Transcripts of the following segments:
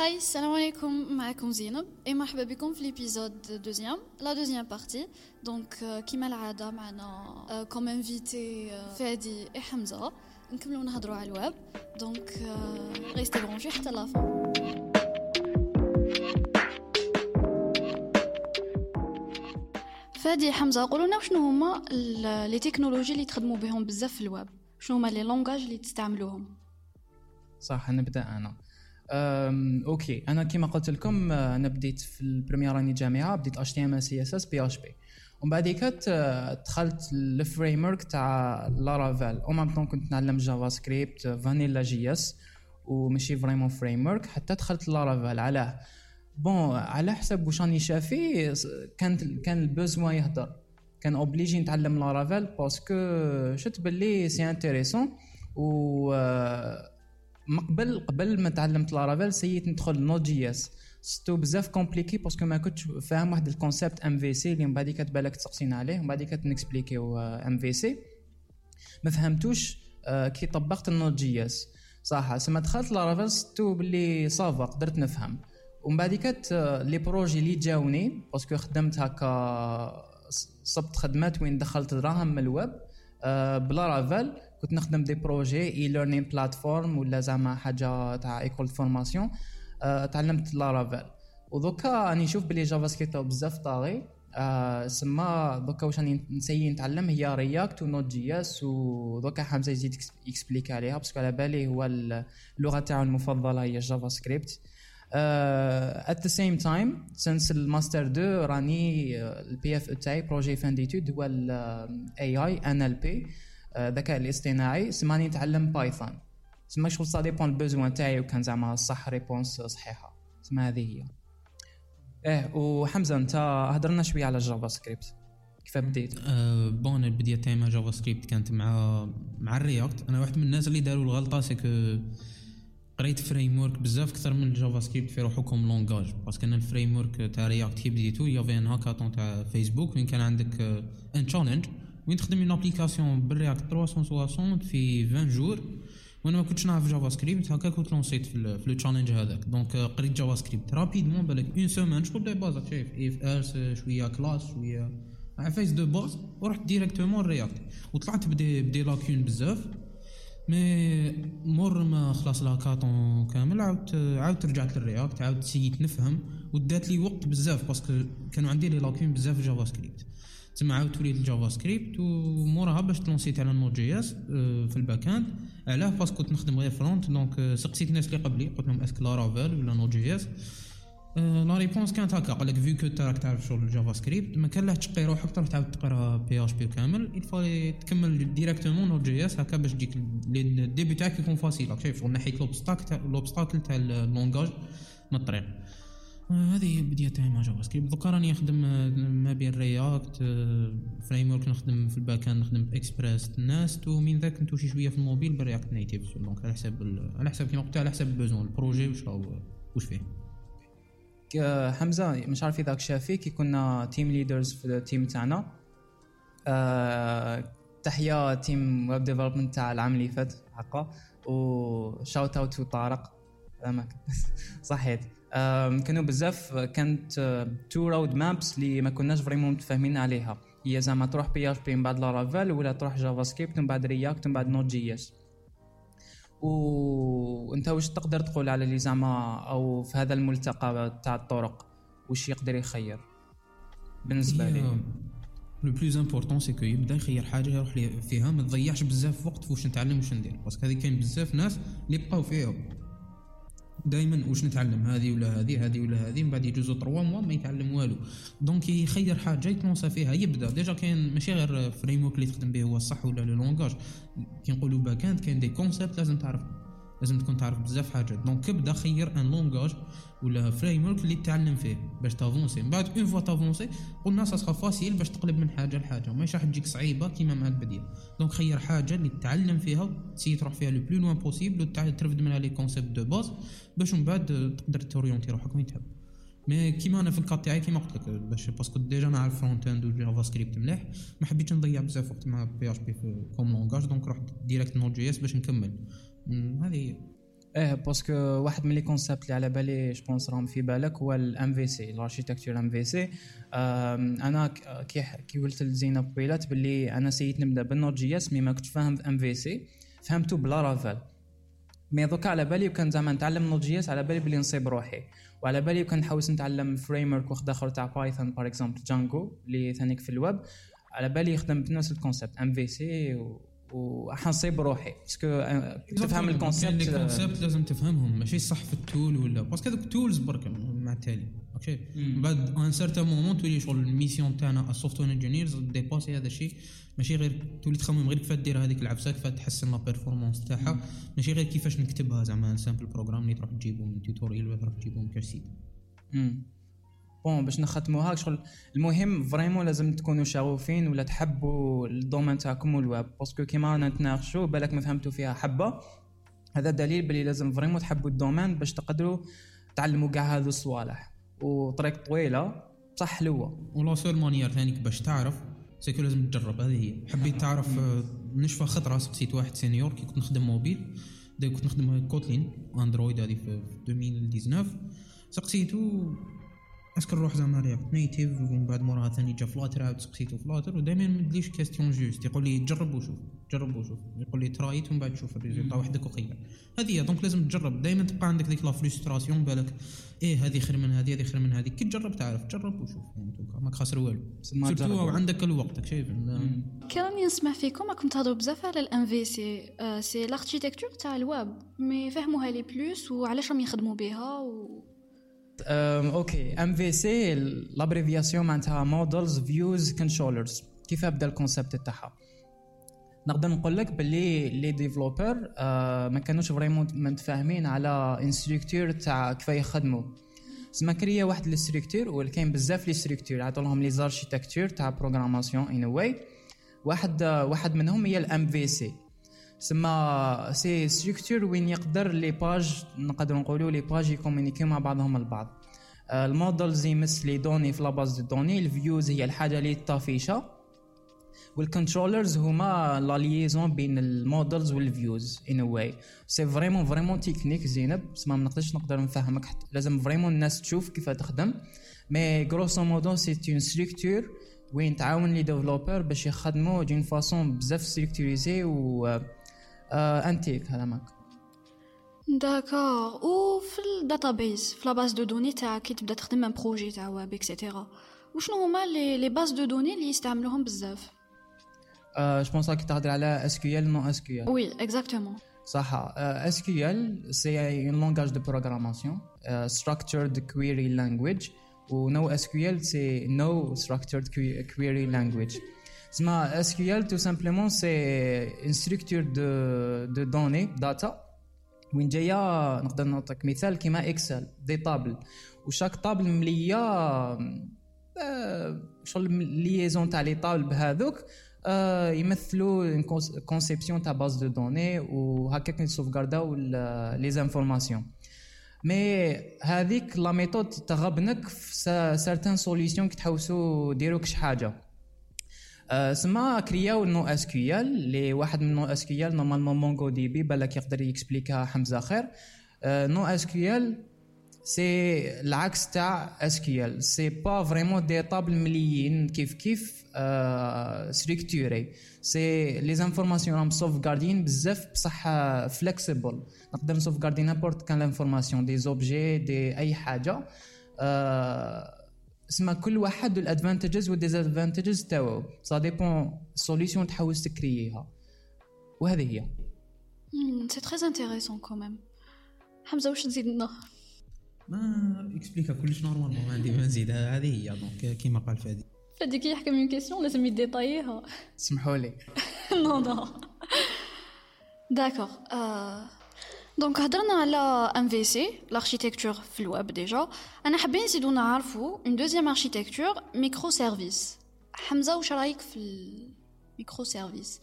Hi السلام عليكم معكم زينب اي مرحبا بكم في l'épisode deuxième la deuxième partie donc كيما العاده معنا comme invités فادي اي حمزه نكملوا نهضروا على ال web donc restez branchés حتى la fin فادي حمزه قولوا لنا شنو هما les technologies اللي تخدموا بهم بزاف في الويب شنو هما les langages اللي تستعملوهم صح نبدا أنا OK. أنا كما قلت لكم أنا بديت في ال première année جامعة بديت اتش تي ام اس سي اس اس بي اش بي ومن بعد دخلت ال framework تاع Laravel au même temps كنت نتعلم JavaScript vanilla JS وماشي vraiment framework حتى دخلت Laravel علاه. Bon على حسب واش راني شافي كان كان ال besoin يهدر كان obligé نتعلم Laravel parce que شفت باللي c'est intéressant و قبل قبل ما تعلمت Laravel essayit ندخل Node.js c'était بزاف compliqué parce que ما كنتش فاهم واحد ال concept MVC اللي من بعد كتبالك تسقسينا عليه ومن بعد كتن expliquew MVC ما فهمتوش آه، كي طبقت ال Node.js صح سما دخلت Laravel c'était باللي ça va قدرت نفهم. ومن بعد كات آه، les projets اللي جاوني parce que خدمت هكا صبت خدمات وين دخلت دراهم من الويب آه، ب Laravel كنت نخدم des projets e-learning platform ولا زعما حاجة تاع école formation أه تعلمت Laravel ودوكا راني نشوف بلي JavaScript بزاف طاغي أه سما دوكا واش راني ن essayer نتعلم هي React و Node.js ودوكا حمزة يزيد y expliquer عليها parce que على بالي هو اللغة تاعو المفضلة هي JavaScript at the same time since ال master 2 راني ال PFE تاعي projet fin d'études هو ال AI NLP الذكاء الاصطناعي. سماني نتعلم Python سما شغل ça dépend ال besoin تاعي وكان زعما صح réponse صحيحة. سما هذه هي. إيه وحمزة أنت هضرنا شوية على ال JavaScript كيف بديت؟ أه bon البدايه تاعي مع JavaScript كانت مع مع ال React أنا واحد من الناس اللي داروا الغلطة parce que قريت framework بزاف أكثر من ال JavaScript في روحكم langage parce que أنا ال framework تاع React كي بديتو y avait un hackathon تاع فيسبوك وين كان عندك un challenge وين تخدم une application بال React 360 في 20 jours وأنا ما كنتش نعرف JavaScript هكا كنت lancit في, le challenge هذاك donc قريت JavaScript rapidement بالك une semaine شغل des bases شايف ES6 شوية class شوية bases ورحت directement React وطلعت ب des ب des lacunes بزاف mais مور ما خلاص l'hackathon كامل عاودت عاودت رجعت لل React عاودت essayit نفهم ودات لي وقت بزاف parce que كانوا عندي les lacunes بزاف في JavaScript تما عاودت وليت ال JavaScript وموراها باش ت lancit على ال Node.js في ال back-end علاه parce que كنت نخدم غير front donc سقسيت الناس اللي قبلي. قلت لهم est-ce que Laravel ولا Node.js la réponse كانت هكا. قال لك vu que راك تعرف شغل ال JavaScript ما كان له تقي روحك تروح تعاود تقرا PHP كامل. il fallait تكمل directement Node.js هكا باش تجيك ال début تاعك يكون facile شايف شغل ناحية l'obstacle تاع ال langage من الطريق. هذه هي البدايه تاعي مع JavaScript دوكا راني نخدم ما بين React framework نخدم في ال back-end نخدم ب Express Nest ومن ذاك ن toucher شوية في ال mobile بال React Native donc على حساب على حساب كيما قلت على حساب ال besoin ال projet واش واش فيه؟ حمزة مش عارف إذا شافي كي كنا team leaders في ال team تاعنا. أه تحية team web development تاع العام اللي فات حقا. و shout out to طارق. صحيت. كانوا بزاف كانت two roadmaps اللي ما كناش vraiment متفاهمين عليها. هي زعما تروح PHP من بعد Laravel ولا تروح JavaScript من بعد React من بعد Node.js وانت واش تقدر تقول على اللي زعما أو في هذا الملتقى تاع الطرق؟ واش يقدر يخير؟ بالنسبة لي. le plus important c'est que يبدا يخير حاجة يروح فيها ما تضيعش بزاف وقت في واش نتعلم واش ندير. parce que هذه كاين بزاف ناس اللي بقاو فيها. دائما واش نتعلم هذه ولا هذه هذه ولا هذه من بعد يجوزو 3 mois ما يتعلم والو. donc يخير حاجة يت lança فيها يبدأ. déjà كاين ماشي غير framework اللي تخدم به هو الصح ولا le langage كي نقولوا back-end كاين des concepts لازم تعرف لازم تكون تعرف بزاف حاجات donc ابدأ خير un langage ولا framework اللي تتعلم فيه باش t'avancer. من بعد une fois t'avancer قلنا ça sera facile باش تقلب من حاجة لحاجة. ماشي راح تجيك صعيبة كيما مع البديه donc خير حاجة اللي تتعلم فيها t'essayer تروح فيها le plus loin possible وترفد منها les concepts de base باش من بعد تقدر t'orienter روحك وين تحب. mais كيما أنا في ال cas تاعي كيما قلت لك باش parce que déjà نعرف front-end و JavaScript مليح ما حبيتش نضيع بزاف وقت مع PHP comme langage donc رحت direct Node.js باش نكمل. هذه. إيه parce que واحد من les concepts اللي على بالي je pense راهم في بالك هو ال MVC ال architecture MVC أنا كي كي قلت لزينب قبيلات باللي أنا essayit نبدأ بال Node.js mais ما كنتش فاهم MVC فهمته ب Laravel mais دوكا على بالي وكان زعما نتعلم Node.js على بالي بلي نصيب روحي. وعلى بالي وكان نحوس نتعلم framework واحد آخر تاع Python par exemple Django اللي ثانيك في الويب. على بالي يخدم بنفس ال concept MVC وحنصيب روحي. parce que آه، تفهم لي ال concept concept لازم تفهمهم. ماشي صح في ال tool ولا. parce que هذوك tools برك مع التالي okay من بعد un certain moment تولي شغل ال mission تاعنا ال software engineers dépasser هذا الشيء. ماشي غير تولي تخمم غير كيفاش دير هذيك العفسة كيفاش تحسن la performance تاعها. ماشي غير كيفاش نكتبها زعما simple programme اللي تروح تجيبه من tutorial ولا تروح تجيبه من كاسيت مم. bon باش نختموها شغل. المهم vraiment لازم تكونوا شغوفين ولا تحبوا ال domaine تاعكم وال web. parce que كيما رانا نتناقشوا بالك ما فهمتوا فيها حبة. هذا دليل بلي لازم vraiment تحبوا ال domaine باش تقدروا تعلموا كاع هذو الصوالح. وطريق طويلة بصح حلوة. و la seule manière ثانيك باش تعرف c'est que لازم تجرب. هذه هي. حبيت تعرف آه، نشفى خطرة سقسيت واحد senior كي كنت نخدم موبيل كنت نخدم Kotlin Android هذه في 2019 سقسيتو est-ce que نروح زعما React Native ومن بعد موراها ثاني جا Flutter عاود سقسيتو Flutter ودائما ما يدليش question juste يقول لي جرب وشوف جرب وشوف يقول لي try it ومن بعد شوف ال result وحدك وخير هذه هي donc لازم تجرب دائما تبقى عندك ديك la frustration بالك إيه هذه خير من هذه هذه خير من هذه كي تجرب تعرف جرب وشوف يعني دوكا ماك خاسر والو جربوا. عندك الوقت شايف كي راني نسمع فيكم راكم تهضروا بزاف على الام في سي سي لاركتيكتور تاع الويب mais فهموها لي plus وعلاش راهم يخدموا بها و... OK. MVC l'abréviation معناتها models views controllers كيف بدا ال concept تاعها؟ نقدر نقول لك باللي les développeurs آه ما كانوش vraiment متفاهمين على une structure تاع كيف يخدموا. سما كريا واحد ال structure وكاين بزاف les structures عطوا لهم les architectures تاع programmation anyway واحد واحد منهم هي ال MVC سما c'est structure وين يقدر les pages نقدر نقولوا les pages يكومونيكيو مع بعضهم البعض. آه، ال models يمس les données في la base de données ال views هي الحاجة اللي طافيشة. وال controllers هما la liaison بين ال models وال views anyway c'est vraiment vraiment technique زينب. سما ما نقدرش نقدر نفهمك حتى. لازم vraiment الناس تشوف كيف تخدم. mais grosso modo c'est une structure وين تعاون les développeurs باش يخدموا d'une façon بزاف structurée و آه انتيك هذا ماك d'accord وفي ال database في la base de données تاع كي تبدا تخدم un projet تاع ويب et cetera وشنو هما les les bases de données اللي يستعملوهم بزاف؟ je pense راكي تهضر على اس كيو ال نو اس كيو ال وي exactement صح. SQL c'est un langage de programmation. uh, structured query language. و no SQL c'est no structured que- query language. سما SQL tout simplement c'est une structure de, de données data. وين جاية نقدر نعطيك مثال كيما Excel des tables و chaque table مليه شغل liaison تاع les tables بهذوك يمثلوا conception تاع base de données وهكاك نسوفغارداو les informations mais هذيك la méthode تغبنك في certaines solutions كي تحوسوا ديروا كش حاجة سما كرياو NoSQL اللي واحد من نو اس كيو ال نورمالمون مونغو دي بي بالك يقدر يكسبليكها حمزه خير NoSQL c'est العكس تاع SQL c'est pas vraiment des tables مليين كيف كيف structurées c'est les informations راهم سوفغاردين بزاف بصح flexible نقدر نسوفغاردي n'importe quelle information des objets دي اي حاجة سما كل واحد وال advantages وال disadvantages تاعو. ça dépend ال solution تحوس تكرييها. وهذه هي. c'est très intéressant quand même حمزة واش تزيد لنا؟ ما اكسبليكا كلش normal ما عندي ما نزيد. هذه هي donc كيما قال فادي. فدي كي يحكم une question لازم يديطاييها. سمحوا لي. non non d'accord donc هضرنا على MVC l'architecture في الويب déjà أنا حابين نزيدو نعرفو une deuxième architecture microservices حمزه واش رايك في ال microservices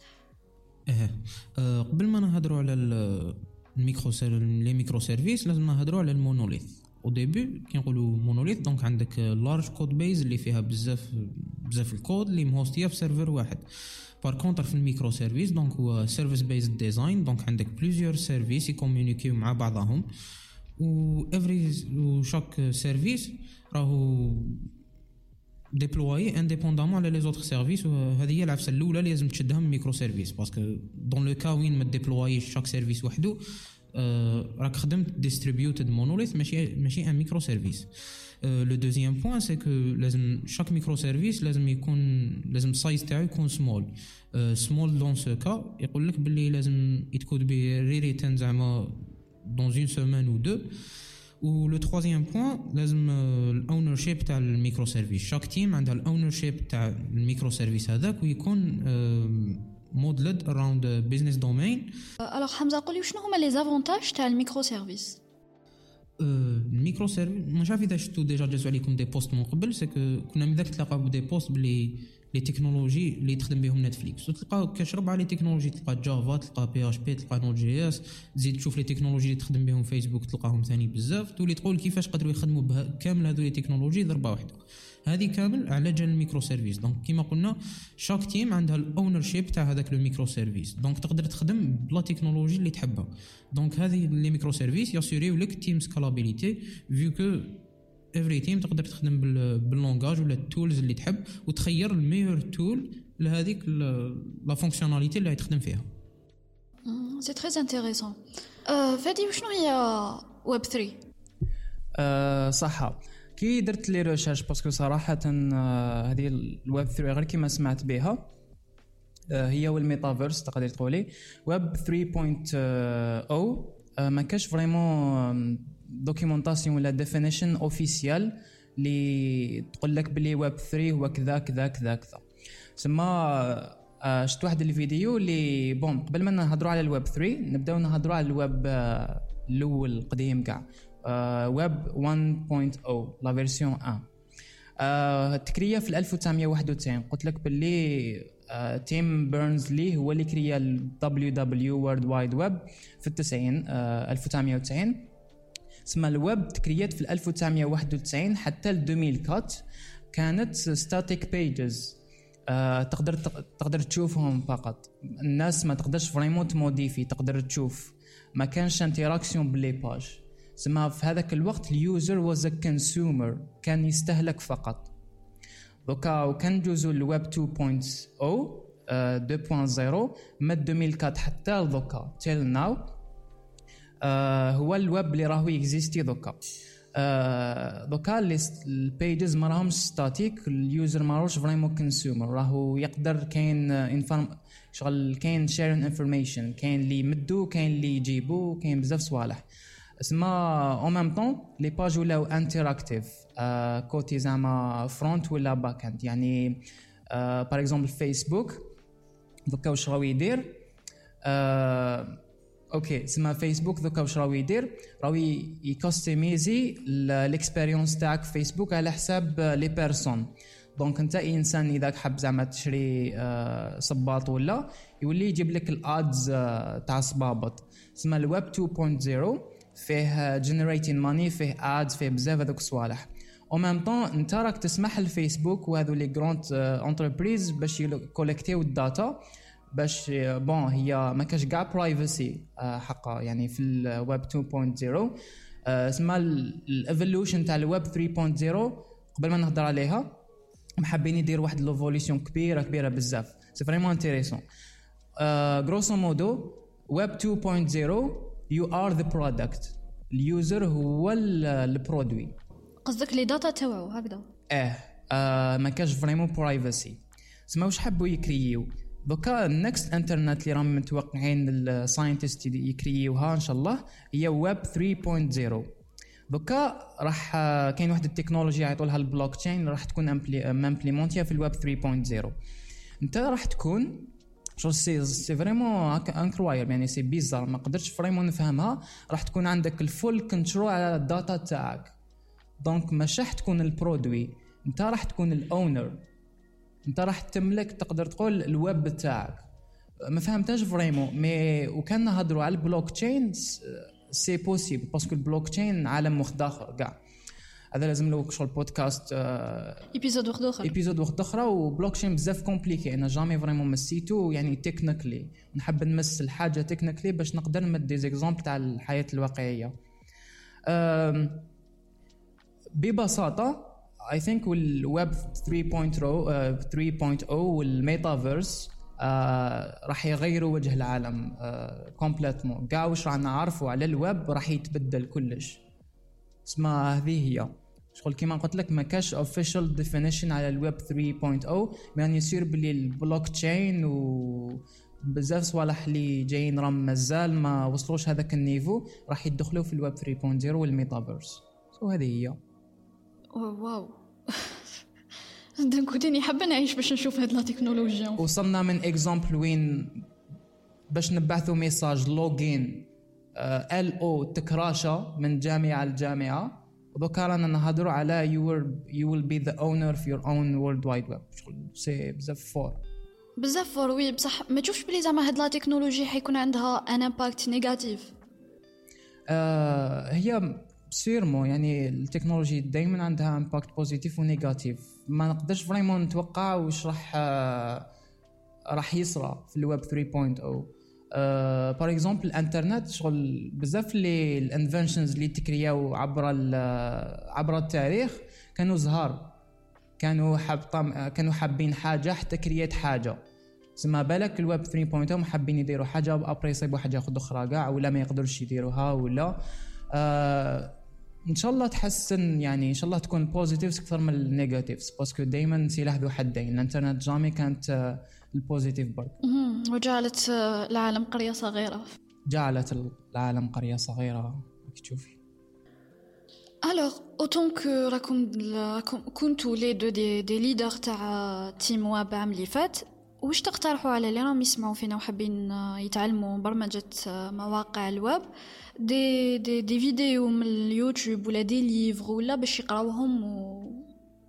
آه آه، قبل ما نهضروا على ال- ال micro ser- les microservices لازم نهضروا على ال monolith. au début كي نقولوا monolith donc عندك large codebase اللي فيها بزاف بزاف الكود اللي مهوستيه في serveur واحد. par contre في ال microservices donc هو service based design donc عندك plusieurs services يكومونيكيو مع بعضهم. و every و chaque service راهو déployé indépendamment على les autres services وهذه هي العفسة الأولى اللي لازم تشدها من microservices parce que dans le cas وين ما ديبلويش chaque service وحده آه راك خدمت distributed monolith ماشي ماشي un microservice le deuxième point c'est que لازم chaque microservice لازم يكون لازم ال size تاعو يكون small small dans ce cas يقول لك باللي لازم it could be re rewritten زعما dans une semaine ou deux و le troisième point لازم ال ownership تاع ال microservice chaque team عندها ال ownership تاع ال microservice هذاك ويكون modeled around business domain alors حمزه قولي شنو هما les avantages تاع ال microservices ال microservices مش عارف اذا شفتوا déjà جازوا عليكم des posts من قبل سي كنا من ذاك تلاقاو ب des posts بلي les technologies اللي تخدم بهم Netflix وتلقى كاش ربعه les technologies تلقى Java تلقى PHP تلقى Node.js تزيد تشوف les technologies اللي تخدم بهم فيسبوك تلقاهم ثاني بزاف تولي تقول كيفاش قدروا يخدموا كامل هذو les technologies ضربه واحدة هذه كامل على جال ال microservices donc كيما قلنا chaque team عندها ال ownership تاع هذاك le microservice donc تقدر تخدم ب la technologie اللي تحبها. donc هذه les microservices ياسوريو لك team scalability vu que every team تقدر تخدم بال language ولا ال tools اللي تحب وتخير ال meilleur tool لهذيك la fonctionnalité اللي تخدم فيها. c'est très intéressant فادي وشنو هي ويب 3 أه صح كي درت les recherches parce que صراحة آه، هذه الويب 3 غير كيما سمعت بها آه، هي والميتافيرس تقدر تقولي ويب 3.0 آه، ما كاش vraiment documentation ولا définition officielle اللي تقول لك بلي ويب 3 هو كذا كذا كذا كذا. تسمى شفت واحد الفيديو اللي bon قبل ما نهضروا على الويب 3 نبداو نهضروا على الويب الأول القديم كاع. ويب 1.0 la version 1 تكريا في 1991 قلت لك باللي تيم بيرنرز لي هو اللي كريا ال WW World Wide Web في التسعين 1990 سما الويب تكريات في 1991 حتى ل 2004 كانت static pages آه تقدر تقدر تشوفهم فقط. الناس ما تقدرش vraiment ت modifier تقدر تشوف. ما كانش interaction ب les pages سما في هذاك الوقت ال user was consumer كان يستهلك فقط. دوكا وكان ندوزو للويب 2.0 2.0 من 2004 حتى لدوكا till now هو الويب اللي راهو اكزيستي دوكا. uh, دوكا ال pages ما راهمش static ال user ما راهوش vraiment consumer راهو يقدر كاين inform شغل كاين sharing information كاين اللي يمدو كاين اللي يجيبو كاين بزاف صوالح. اسما en même temps les pages ولاو interactives côté زعما front ولا back end يعني par exemple فيسبوك دوكا واش راهو يدير okay سما فيسبوك دوكا واش راهو يدير راهو ي customiser ال expérience تاعك في فيسبوك على حساب les personnes donc انت انسان اذا حاب زعما تشري صباط ولا يولي يجيب لك ال ads تاع صبابط سما الويب 2.0 فيه generating money فيه ads فيه بزاف هذوك الصوالح. au même temps انت راك تسمح للفيسبوك وهذو les grandes entreprises باش يكولكتيو ال data باش bon هي ما كاش كاع privacy حقا يعني في الويب 2.0 اسمها ال evolution تاع الويب 3.0 قبل ما نهضر عليها محبين يدير واحد l'évolution كبيرة كبيرة بزاف. c'est vraiment intéressant grosso modo ويب 2.0 you are the product ال user هو ال produit. قصدك les data تاعو هكذا. آه, آه ما كاش vraiment privacy سما واش حبوا يكريو دوكا ال next انترنت اللي راهم متوقعين ال scientists يكريوها إن شاء الله هي ويب 3.0 دوكا راح آه، كاين واحد التكنولوجيا يعيطوا لها البلوك تشين راح تكون امبليمونتيا في الويب 3.0 أنت راح تكون شو c'est c'est vraiment incroyable يعني c'est bizarre ما قدرتش vraiment نفهمها. راح تكون عندك ال full control على ال data تاعك. donc مش راح تكون ال produit انت راح تكون ال owner انت راح تملك تقدر تقول الويب تاعك. ما فهمتهاش vraiment mais وكان نهضروا على ال blockchain c'est possible parce que ال blockchain عالم مخ كاع. هذا لازم له شغل podcast episode وحده أخرى episode وحده أخرى وبلوك تشين بزاف compliqué أنا jamais vraiment مسيتو يعني technically نحب نمس الحاجة technically باش نقدر نمد des exemples تاع الحياة الواقعية. ببساطة I think والويب 3.0 3.0 والميتافيرس راح يغيروا وجه العالم complètement كاع واش رانا نعرفوا على الويب راح يتبدل كلش. اسمها هذه هي. شغل كيما قلت لك ما كاش official definition على الويب 3.0 يعني يصير باللي البلوك تشين و بزاف صوالح اللي جايين راهم مازال ما وصلوش هذاك ال niveau راح يدخلوا في الويب 3.0 والميتافيرس. وهذه هي. wow. كنتني حابه نعيش باش نشوف هاد la technologie. وصلنا من example وين باش نبعثوا message login L O تكراشا من جامعة لجامعه ودوكا رانا نهضروا على you you will be the owner في your own World Wide Web c'est بزاف fort بزاف fort oui بصح ما تشوفش بلي زعما هاد la technologie حيكون عندها un impact négatif آه هي sûrement يعني التكنولوجي دائما عندها impact positif و négatif ما نقدرش vraiment نتوقع واش راح آه راح يصرى في الويب 3.0 par exemple الانترنت شغل بزاف اللي ال inventions اللي تكرياو عبر عبر التاريخ كانوا زهار كانوا حاب كانوا حابين حاجة حتى كريات حاجة زعما بالك الويب 3.0 حابين يديروا حاجة après يصيبوا حاجة أخرى كاع ولا ما يقدروش يديروها ولا آه إن شاء الله تحسن يعني إن شاء الله تكون positives أكثر من ال negatives parce que دائما سلاح ذو حدين الانترنت jamais كانت آه، ال positif برك وجعلت آه، العالم قرية صغيرة. جعلت العالم قرية صغيرة. تشوفي alors en tant que راكم كنتو les deux des, des leaders تاع team web عام اللي فات واش تقترحوا على اللي راهم يسمعوا فينا وحابين آه، يتعلموا برمجة مواقع الويب؟ دي دي دي فيديو من اليوتيوب ولا des livres ولا باش يقراوهم و...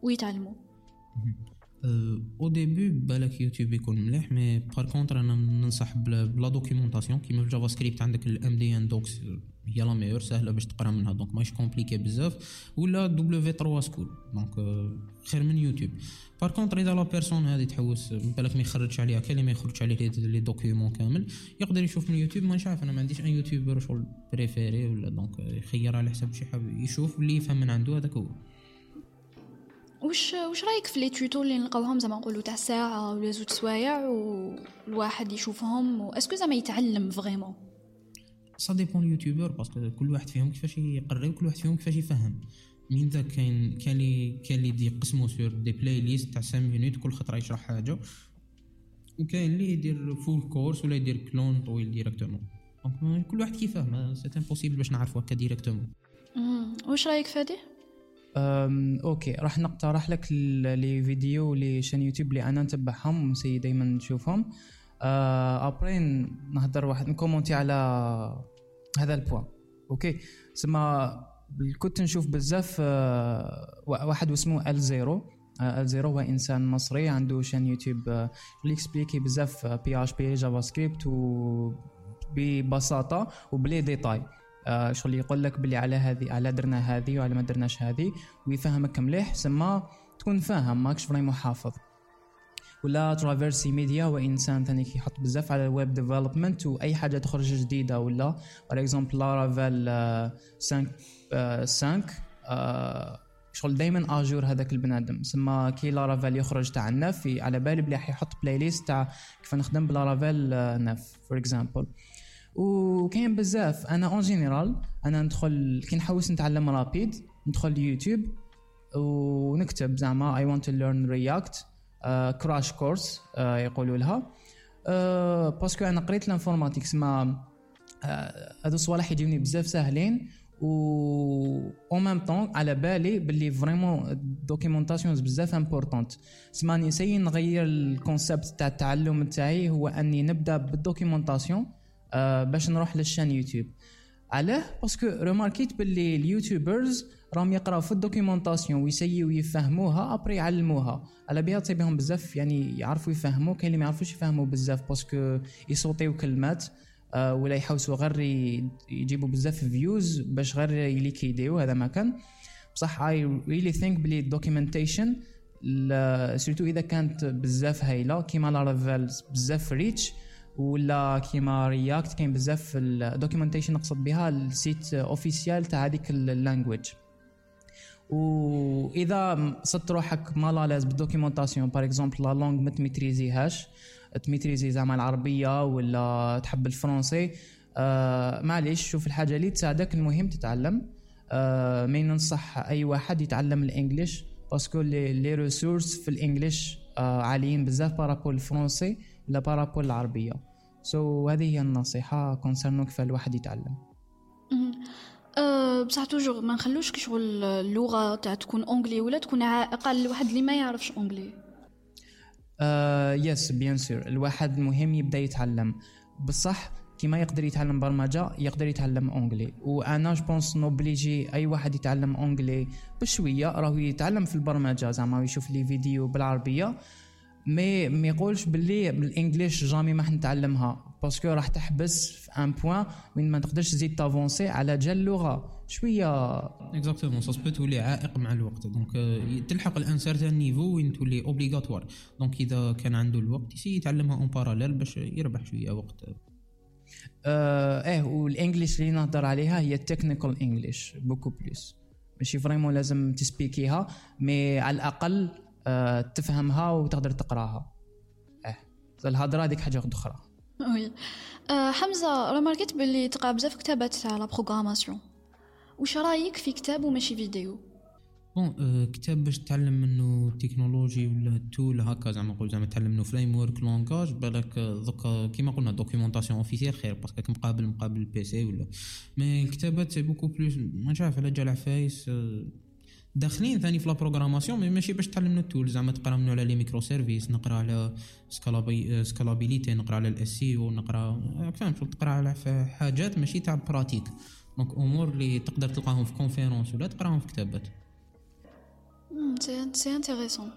ويتعلموا. au début بالك يوتيوب يكون مليح mais par contre أنا ننصح ب la documentation كيما JavaScript عندك ال MDN Docs هي la meilleure سهله باش تقرا منها donc ماهيش compliqué بزاف ولا W3Schools donc خير من يوتيوب par contre اذا la personne هذه تحوس بالك ما يخرجش عليها ما يخرجش عليه les documents كامل يقدر يشوف من يوتيوب ما عارف أنا ما عنديش un youtubeur شغل préféré ولا donc يخير على حسب شي حاب يشوف واللي يفهم من عنده هذاك هو واش واش رايك في les tutos اللي نلقاوهم زعما نقولوا تاع ساعة ولا زوج سوايع والواحد يشوفهم est-ce que زعما يتعلم vraiment ça dépend ال youtubeur parce que كل واحد فيهم كيفاش يقري وكل واحد فيهم كيفاش يفهم. من ذا كاين كاين لي كاين لي يقسمو sur des playlists تاع 5 minutes كل خطرة يشرح حاجة. وكاين اللي يدير full course ولا يدير كلون طويل directement donc كل واحد كيفاه c'est impossible باش نعرفو هكا directement واش رايك فادي ok راح نقترح لك les vidéos les chaînes يوتيوب اللي أنا نتبعهم c'est دائما نشوفهم. après نهضر واحد نكومونتي على هذا ال point. ok سما كنت نشوف بزاف آه، واحد اسمه Elzero Elzero هو إنسان مصري عنده chaîne يوتيوب اللي يكسبليكي بزاف PHP JavaScript ببساطة وب les détails. آه شغل يقول لك بلي على هذه على درنا هذه وعلى ما درناش هذه ويفهمك مليح سما تكون فاهم ماكش vraiment حافظ. ولا Traversy Media هو انسان ثاني كيحط بزاف على ال web development وأي حاجة تخرج جديدة ولا par exemple Laravel 5 5 شغل دائما à jour هذاك البنادم. سما كي Laravel يخرج تاع ال neuf على بالي بلي حيحط playlist تاع كيف نخدم ب Laravel neuf for example وكاين بزاف. أنا en général أنا ندخل كي نحوس نتعلم rapide ندخل يوتيوب ونكتب زعما I want to learn React crash course يقولوا لها. uh, parce que أنا قريت ال informatique سما uh, هذو الصوالح يجوني بزاف ساهلين و au même temps على بالي باللي vraiment ال documentation بزاف importante سما نسيي نغير ال concept تاع التعلم تاعي هو أني نبدأ بال documentation آه باش نروح لل chaîne يوتيوب. علاه؟ parce que روماركيت باللي ال YouTubers راهم يقراو في ال documentation ويسيو يفهموها après يعلموها على بها تصيبهم بزاف يعني يعرفوا يفهموا كاين اللي ما يعرفوش يفهموا بزاف parce que يصوتيو كلمات آه ولا يحوسوا غير يجيبوا بزاف views باش غير يليكيديو هذا ما كان. بصح I really think بلي ال documentation surtout إذا كانت بزاف هايلة كيما Laravel بزاف riche ولا كيما React كاين بزاف ال documentation نقصد بها ال site officiel تاع هذيك ال language وإذا صبت روحك mal à l'aise بال documentation par exemple la langue ما تميتريزيهاش تميتريزي زعما العربية ولا تحب الفرنسي آه معليش شوف الحاجة اللي تساعدك المهم تتعلم. آه mais ننصح أي واحد يتعلم ال English parce que les ressources في ال English آه عاليين بزاف par rapport الفرنسي ولا par rapport العربية. so so, هذه هي النصيحة concernant كيف الواحد يتعلم أه بصح toujours ما نخلوش كي شغل اللغة تاع تكون anglais ولا تكون عائق على الواحد اللي ما يعرفش anglais yes bien sûr الواحد مهم يبدأ يتعلم. بصح كيما يقدر يتعلم برمجة يقدر يتعلم anglais وأنا je pense نوبليجي أي واحد يتعلم anglais بشوية. راهو يتعلم في البرمجة زعما يشوف les vidéos بالعربية. mais ما يقولش باللي بال English jamais ما حنتعلمها. parce que راح تحبس في un point وين ما تقدرش تزيد تافونسي على جال اللغة. شوية exactement ça تولي عائق مع الوقت. donc تلحق ل un certain niveau وين تولي obligatoire donc إذا كان عنده الوقت يسي يتعلمها en parallèle باش يربح شوية وقت. آه إيه وال English اللي نهضر عليها هي ال technical English beaucoup plus ماشي vraiment لازم تسبيكيها mais على الأقل تفهمها وتقدر تقراها. آه الهضره هذيك حاجة أخرى. oui. آه حمزة رماركيت باللي تقرأ بزاف كتابات تاع la programmation وش رأيك في كتاب وماشي فيديو؟ bon أه كتاب باش تتعلم منه التكنولوجي ولا ال tool هكا زعما نقول زعما تتعلم منه framework langage بالك دوكا كيما قلنا documentation officielle خير parce que مقابل مقابل ال PC ولا. mais الكتابات c'est beaucoup plus ما عارف على جال عفايس داخلين ثاني في la programmation mais ماشي باش تتعلم منه ال tool زعما تقرا منه على les microservices نقرا على scalability نقرا على الاس سي ونقرا فهمت تقرا على حاجات ماشي تاع pratique. donc أمور اللي تقدر تلقاهم في conférence ولا تقراهم في كتابات. c'est intéressant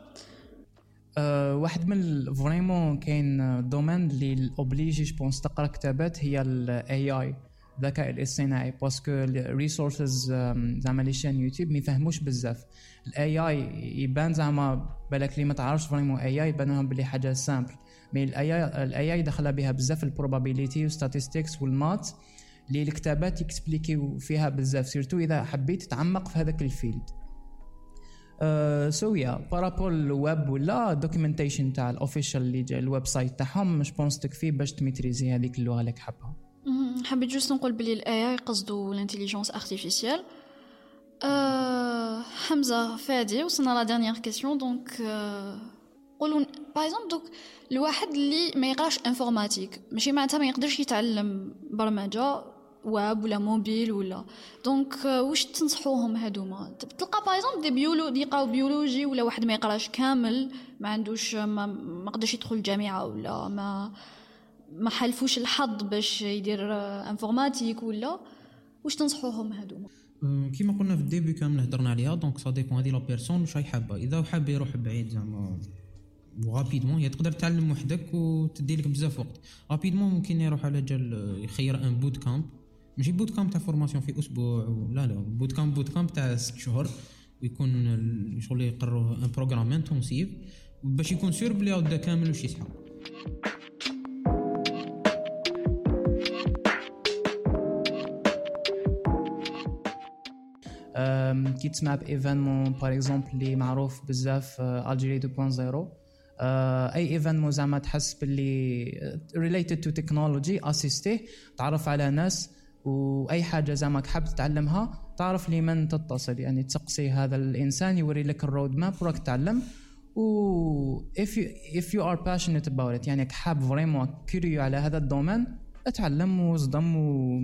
واحد من vraiment كاين domaine اللي obligé je pense تقرا كتابات هي ال AI الذكاء الاصطناعي parce que ال resources زعما les chaînes يوتيوب ما يفهموش بزاف. ال AI يبان زعما بالك اللي ما تعرفش vraiment AI يبان لهم بلي حاجة simple mais ال AI دخلها بها بزاف ال probability و statistics وال math اللي الكتابات يكسبليكيو فيها بزاف surtout إذا حبيت تتعمق في هذاك ال field. so يا par rapport ال web ولا documentation تاع ال official اللي ال website تاعهم مش pense تكفي باش تميتريزي هذيك اللغة اللي حابها حبيت juste نقول بلي ال AI قصدو ال intelligence artificielle حمزة فادي وصلنا la dernière question donc قولوا par exemple دوك الواحد اللي ما يقراش informatique ماشي معناتها ما يقدرش يتعلم برمجة واب ولا موبيل ولا. donc واش تنصحوهم هادوما تلقى par exemple des biolos يقراو biologie ولا واحد ما يقراش كامل ما عندوش ما, ما قدرش يدخل الجامعة ولا ما ما حلفوش الحظ باش يدير informatique ولا واش تنصحوهم هادوما كيما قلنا في ال début كامل هضرنا عليها donc ça dépend هذه la personne واش راهي حابة. إذا حاب يروح بعيد زعما و rapidement هي تقدر تعلم وحدك وتدي لك بزاف وقت. rapidement ممكن يروح على جال يخير un bootcamp ماشي bootcamp تاع formation في أسبوع لا لا bootcamp bootcamp تاع ست شهور. ويكون شغل يقروا un programme intensif باش يكون sûr بلي كامل واش يسحب. كي تسمع ب événement par exemple اللي معروف بزاف Algérie 2.0 أي événement زعما تحس باللي related to technology assister تعرف على ناس وأي حاجة زعما حاب تتعلمها تعرف لمن تتصل. يعني تسقسي هذا الإنسان يوري لك ال roadmap وراك تعلم و if you if you are passionate about it يعني حاب vraiment curieux على هذا ال domaine اتعلم وصدم و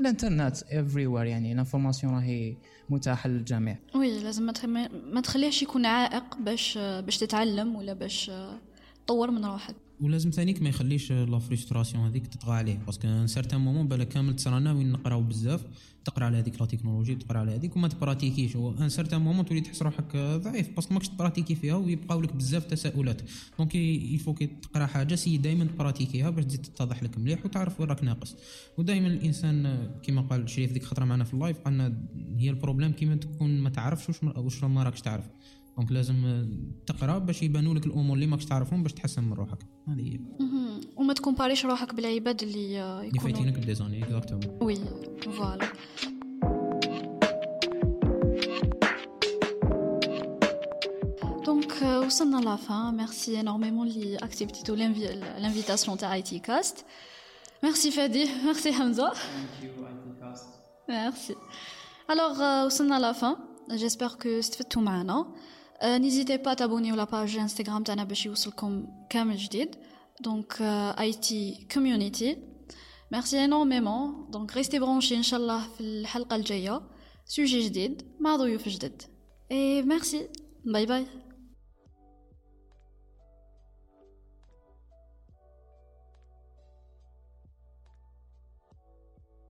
الإنترنت everywhere يعني ال information راهي متاحة للجميع. oui لازم ما تخليهش يكون عائق باش باش تتعلم ولا باش تطور من روحك. ولازم ثانيك ما يخليش la frustration هذيك تطغى عليه. parce que un certain moment بالا كامل تصرانا وين نقراو بزاف تقرا على هذيك la technologie تقرا على هذيك وما تبراتيكيش. un certain moment تولي تحس روحك ضعيف parce que ماكش تبراتيكي فيها ويبقاو لك بزاف تساؤلات. donc il faut que تقرا حاجة سي دائما تبراتيكيها باش تزيد تتضح لك مليح وتعرف وين راك ناقص. ودائما الإنسان كما قال شريف ديك خطرة معنا في ال live قالنا هي ال problème كيما تكون ما تعرفش واش ما راكش تعرف. donc لازم تقرا باش يبانوا لك الأمور اللي ماكش تعرفهم باش تحسن من روحك. هذه هي. وما تكومباريش روحك بالعباد اللي اللي يكونوا فايتينك ب des années exactement oui voilà. donc وصلنا la fin merci énormément اللي اكسبتيتو l'invitation تاع IT Cast ميرسي فادي ميرسي حمزه merci alors وصلنا la fin j'espère que استفدتوا معنا. n'hésitez pas تابونيو la page Instagram تاعنا باش يوصلكم كامل جديد donc IT Community merci énormément donc restez branchés ان شاء الله في الحلقة الجايه sujet جديد مع ضيوف جدد et merci bye bye